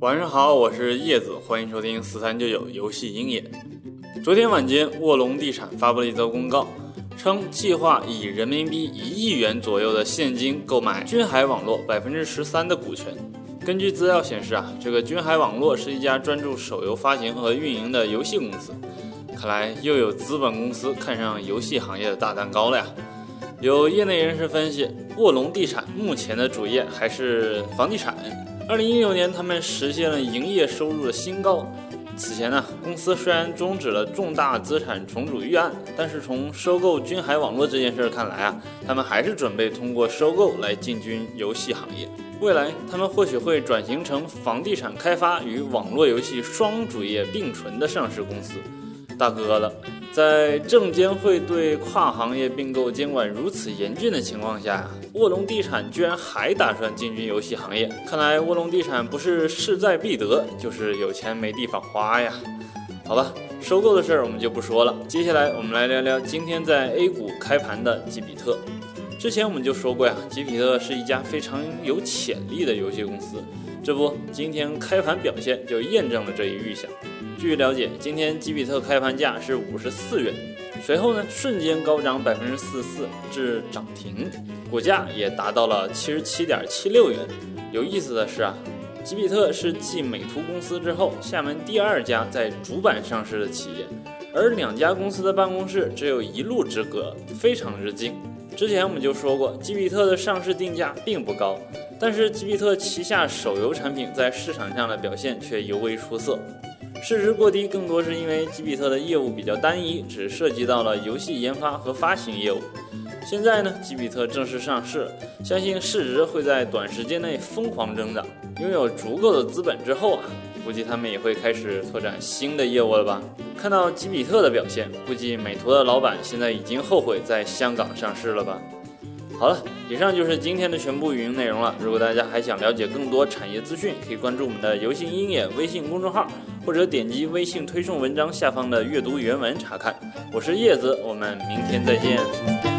晚上好，我是叶子，欢迎收听四三九九游戏鹰眼。昨天晚间，卧龙地产发布了一则公告，称计划以人民币一亿元左右的现金购买君海网络百分之十三的股权。根据资料显示啊，这个君海网络是一家专注手游发行和运营的游戏公司。看来又有资本公司看上游戏行业的大蛋糕了呀！有业内人士分析，卧龙地产目前的主业还是房地产。二零一六年，他们实现了营业收入的新高。此前呢，公司虽然终止了重大资产重组预案，但是从收购君海网络这件事看来啊，他们还是准备通过收购来进军游戏行业。未来，他们或许会转型成房地产开发与网络游戏双主业并存的上市公司。大哥了，在证监会对跨行业并购监管如此严峻的情况下，卧龙地产居然还打算进军游戏行业。看来卧龙地产不是势在必得，就是有钱没地方花呀。好吧，收购的事儿我们就不说了。接下来我们来聊聊今天在 A 股开盘的吉比特。之前我们就说过呀，吉比特是一家非常有潜力的游戏公司。这不，今天开盘表现就验证了这一预想。据了解，今天吉比特开盘价是五十四元，随后呢瞬间高涨百分之四四至涨停，股价也达到了七十七点七六元。有意思的是啊，吉比特是继美图公司之后厦门第二家在主板上市的企业，而两家公司的办公室只有一路之隔，非常之近。之前我们就说过，吉比特的上市定价并不高，但是吉比特旗下手游产品在市场上的表现却尤为出色。市值过低，更多是因为吉比特的业务比较单一，只涉及到了游戏研发和发行业务。现在呢，吉比特正式上市，相信市值会在短时间内疯狂增长。拥有足够的资本之后啊，估计他们也会开始拓展新的业务了吧？看到吉比特的表现，估计美图的老板现在已经后悔在香港上市了吧？好了，以上就是今天的全部语音内容了。如果大家还想了解更多产业资讯，可以关注我们的游戏鹰眼微信公众号，或者点击微信推送文章下方的阅读原文查看。我是叶子，我们明天再见。